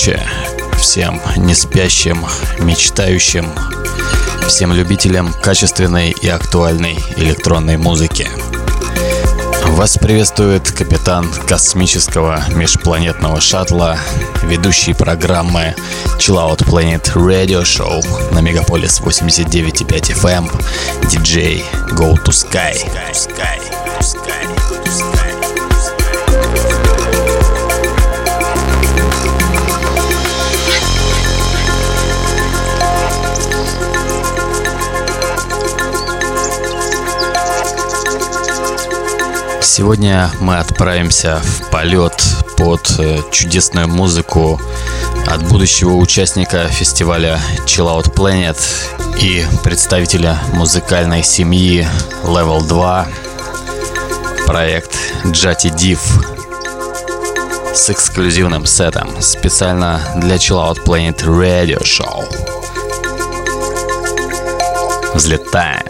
Ночи всем неспящим, мечтающим, всем любителям качественной и актуальной электронной музыки. Вас приветствует капитан космического межпланетного шаттла, ведущий программы Chill Out Planet Radio Show на Мегаполис 89.5 FM, диджей Go to. Sky. Sky. Сегодня мы отправимся в полет под э, чудесную музыку от будущего участника фестиваля Chill Out Planet и представителя музыкальной семьи Level 2, проект Jati Div с эксклюзивным сетом специально для Chill Out Planet Radio Show. Взлетаем!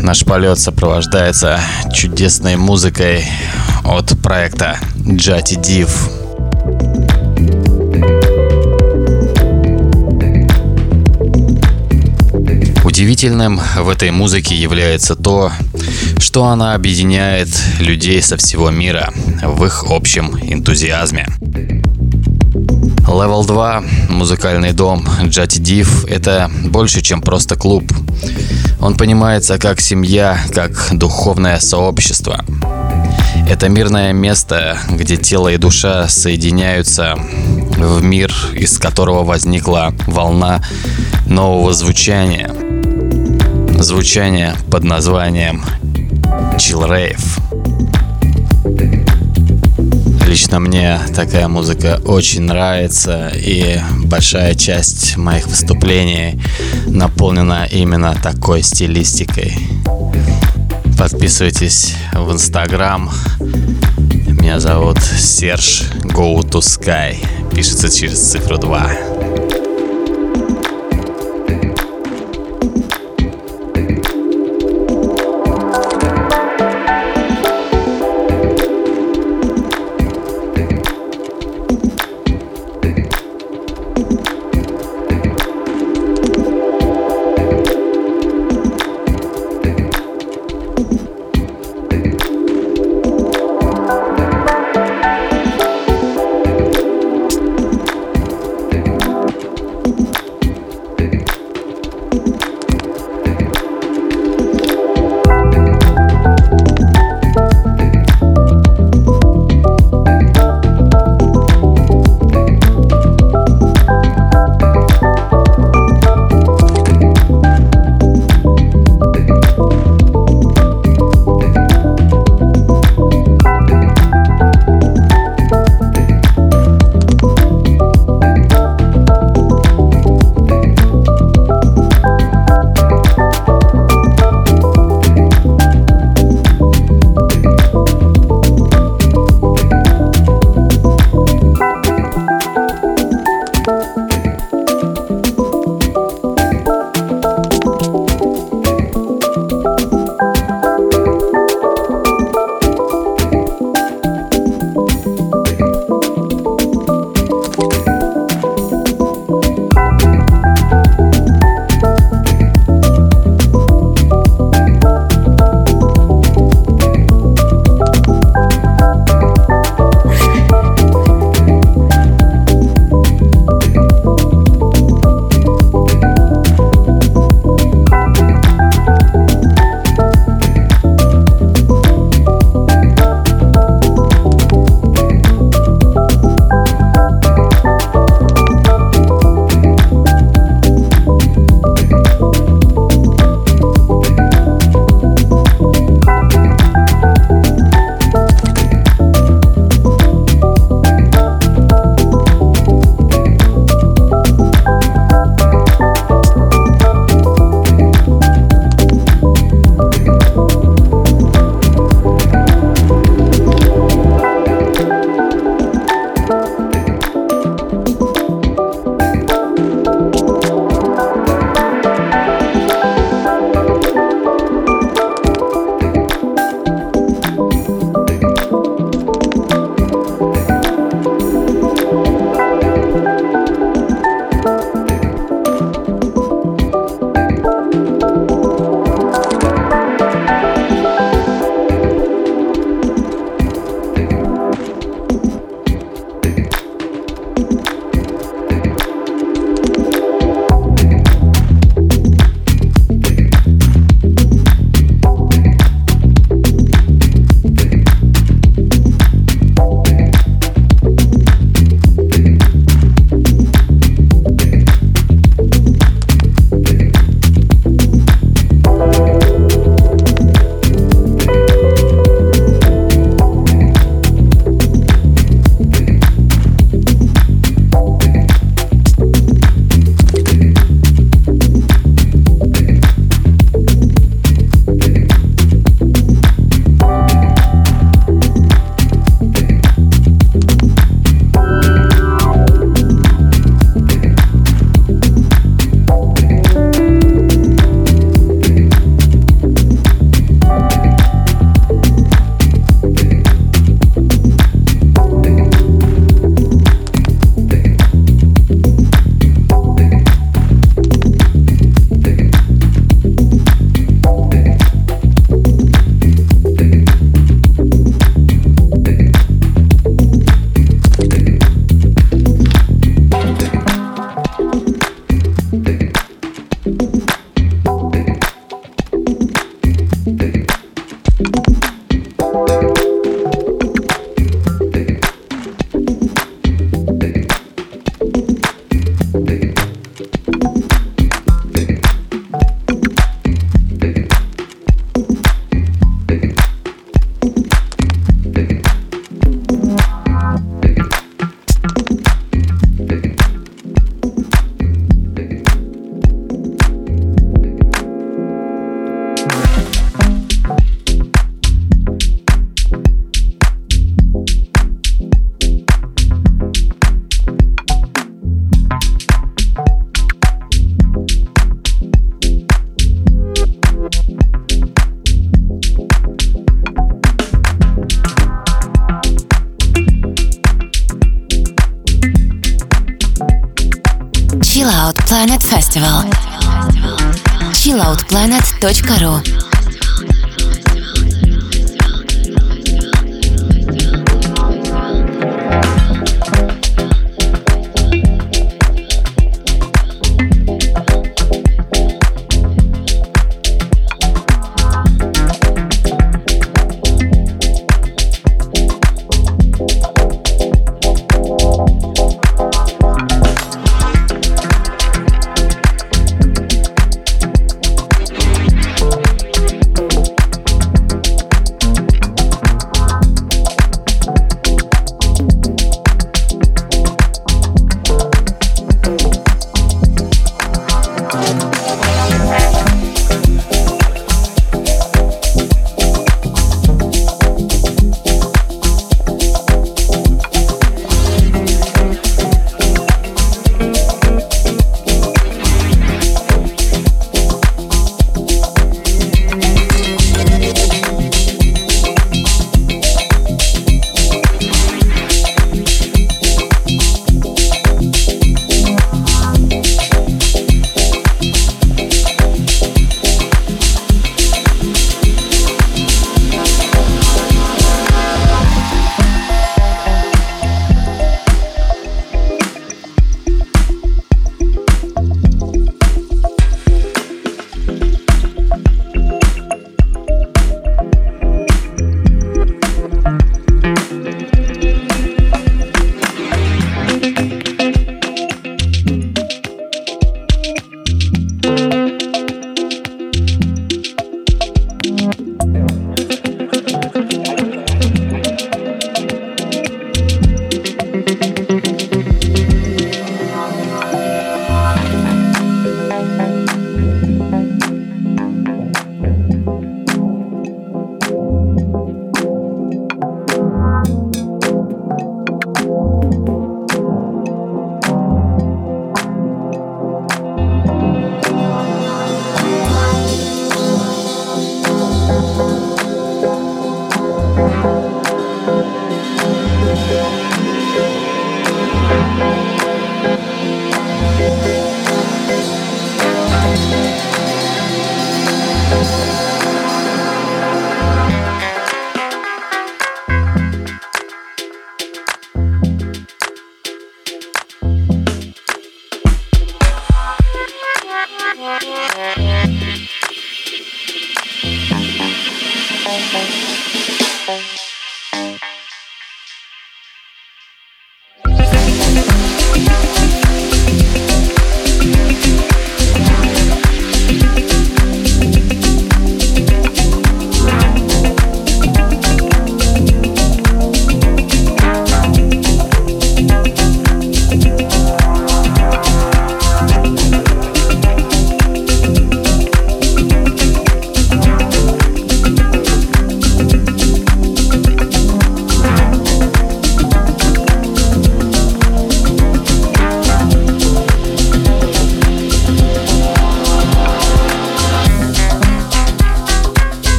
наш полет сопровождается чудесной музыкой от проекта Jati Div. Удивительным в этой музыке является то, что она объединяет людей со всего мира в их общем энтузиазме. Level 2, музыкальный дом Jati Div – это больше, чем просто клуб – он понимается как семья, как духовное сообщество. Это мирное место, где тело и душа соединяются в мир, из которого возникла волна нового звучания. Звучание под названием Chill Rave. Лично мне такая музыка очень нравится, и большая часть моих выступлений наполнена именно такой стилистикой. Подписывайтесь в Инстаграм. Меня зовут Серж Go to Sky. Пишется через цифру 2.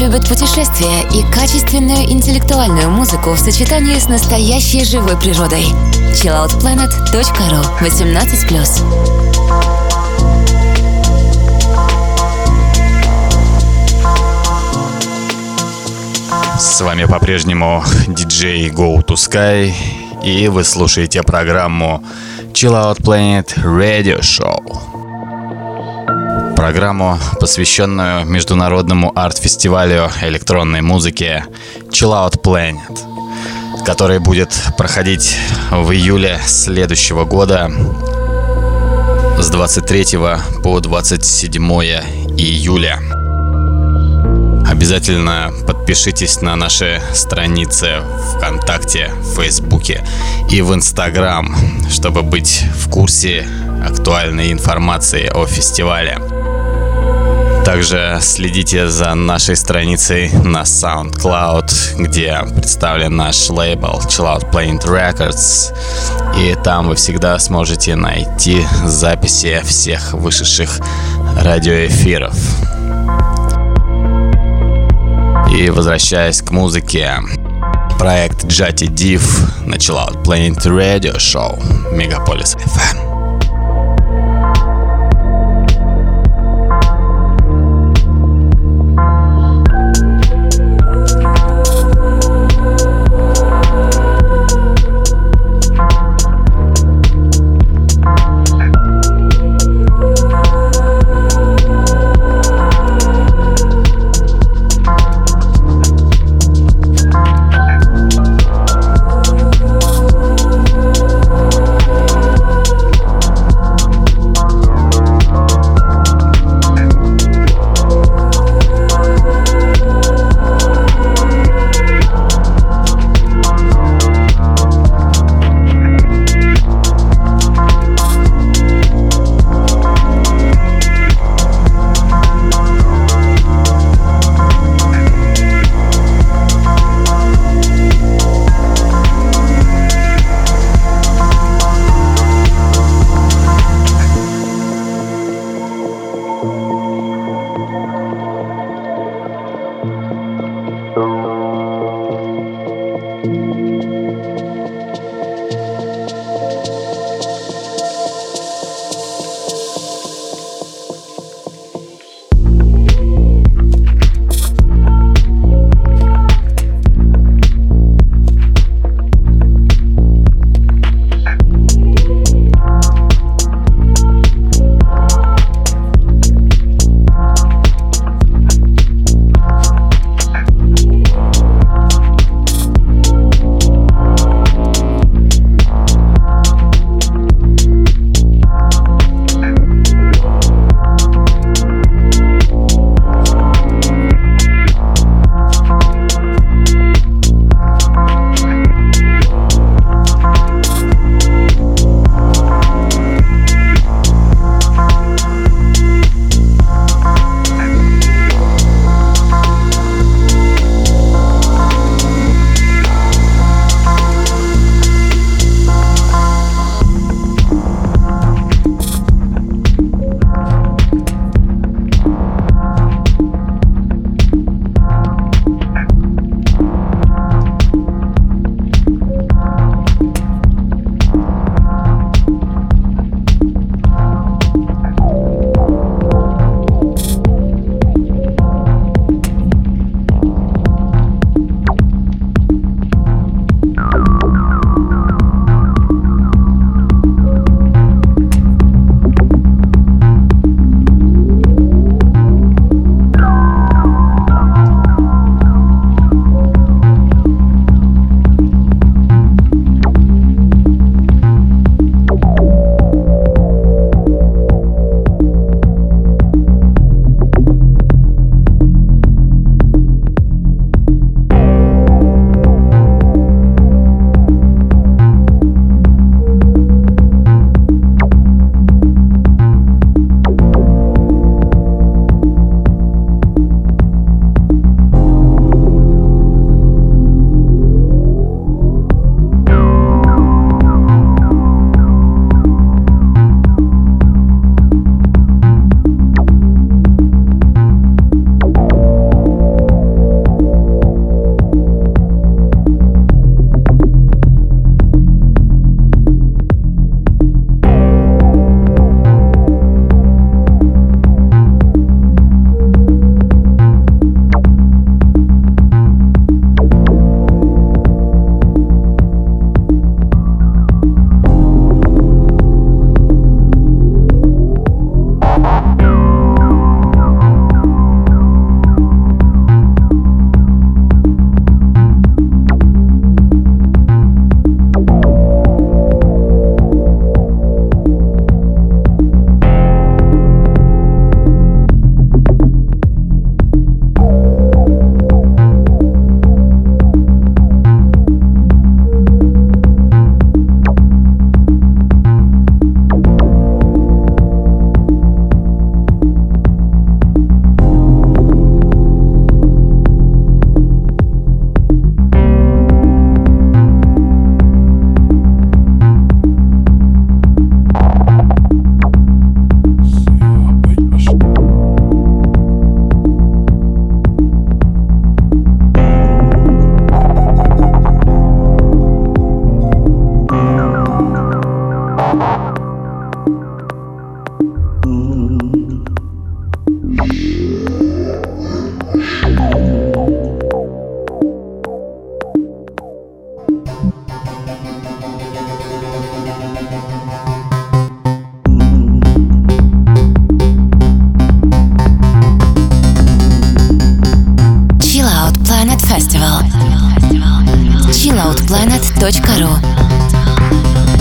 Любит путешествия и качественную интеллектуальную музыку в сочетании с настоящей живой природой. chilloutplanet.ru 18+. С вами по-прежнему диджей Go to Sky, и вы слушаете программу Chill Out Planet Radio Show. Программу, посвященную международному арт-фестивалю электронной музыки Chill Out Planet, который будет проходить в июле следующего года с 23 по 27 июля. Обязательно подпишитесь на наши страницы ВКонтакте, Фейсбуке и в Инстаграм, чтобы быть в курсе актуальной информации о фестивале. Также следите за нашей страницей на SoundCloud, где представлен наш лейбл Chill Out Planet Records. И там вы всегда сможете найти записи всех вышедших радиоэфиров. И возвращаясь к музыке, проект Jati Div начала Planet Radio Show Мегаполис FM. Planet Festival. chilloutplanet.ru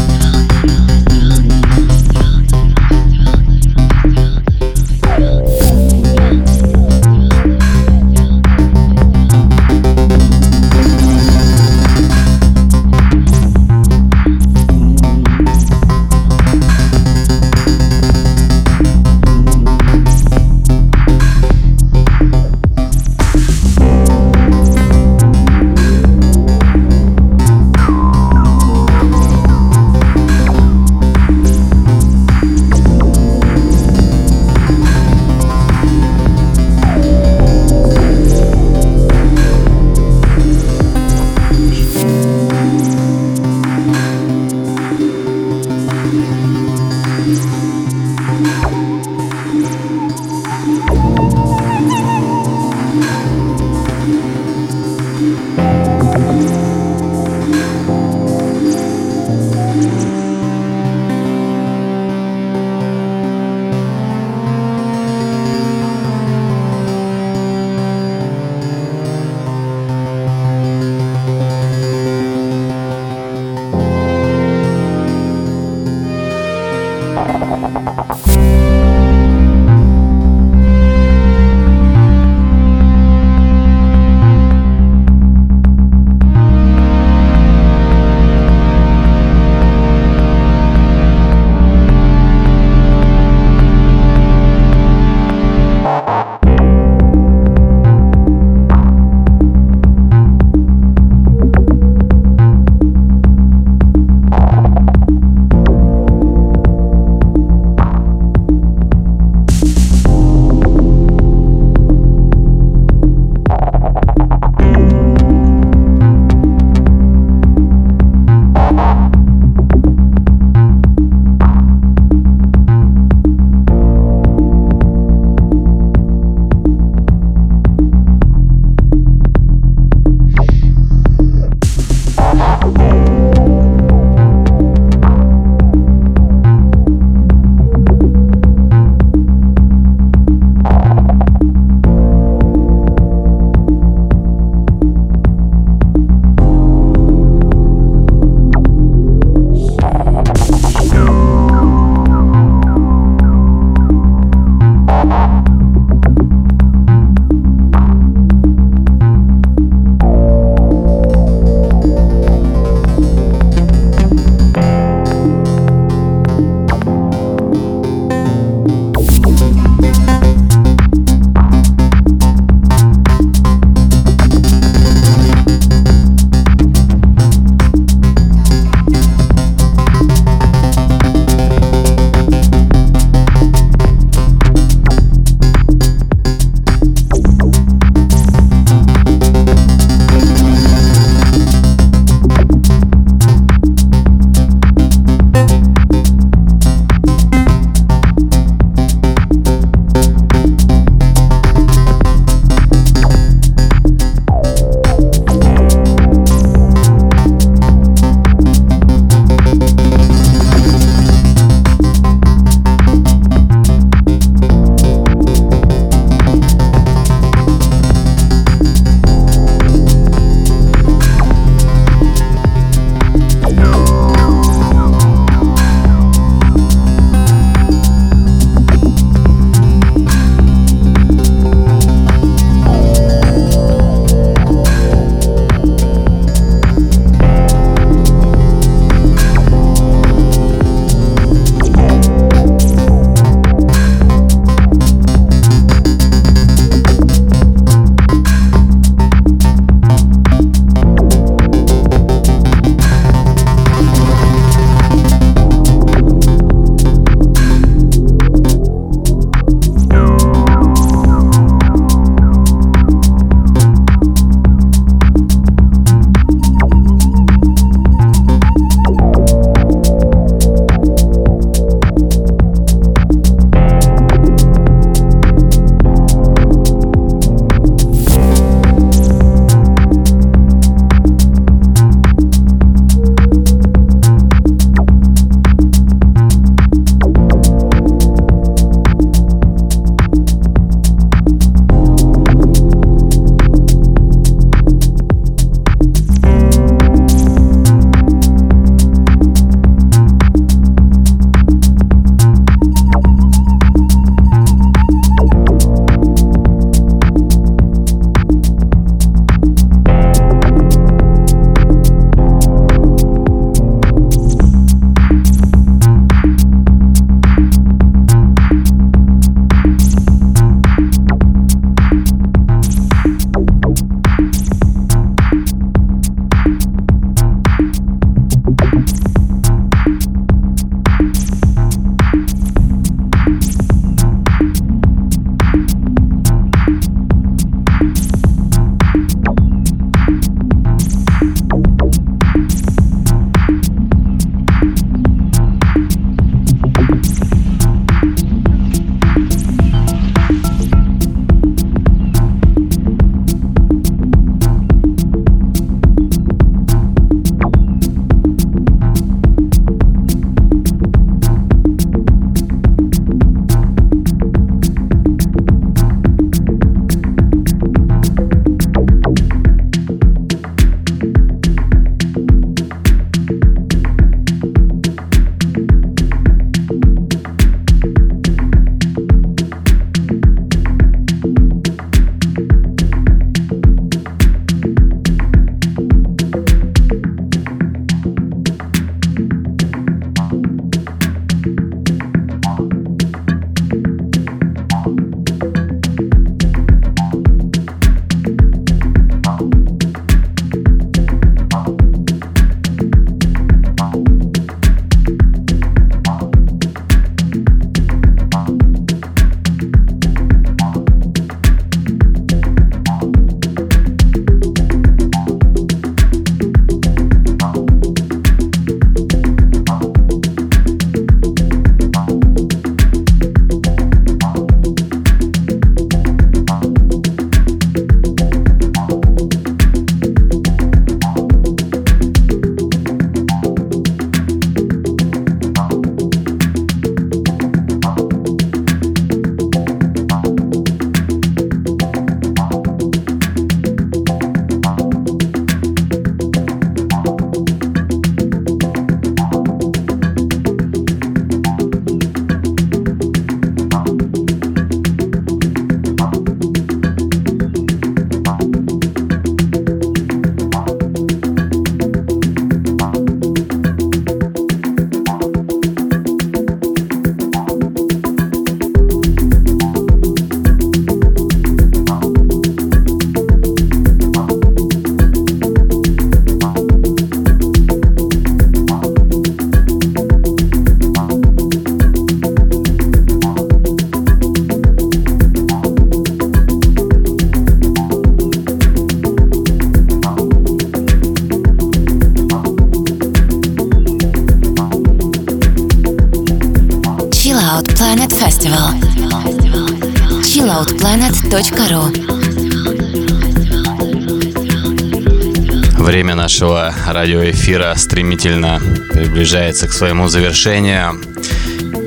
радиоэфира стремительно приближается к своему завершению.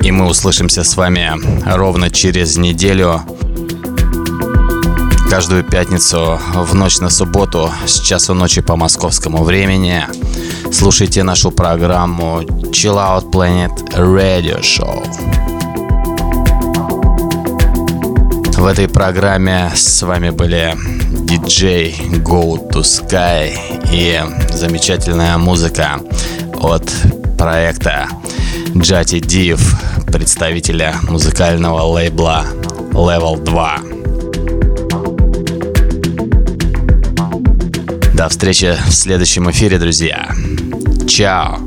И мы услышимся с вами ровно через неделю. Каждую пятницу в ночь на субботу с часу ночи по московскому времени. Слушайте нашу программу Chill Out Planet Radio Show. В этой программе с вами были диджей Go to Sky и замечательная музыка от проекта Jati Div, представителя музыкального лейбла Level 2. До встречи в следующем эфире, друзья. Чао!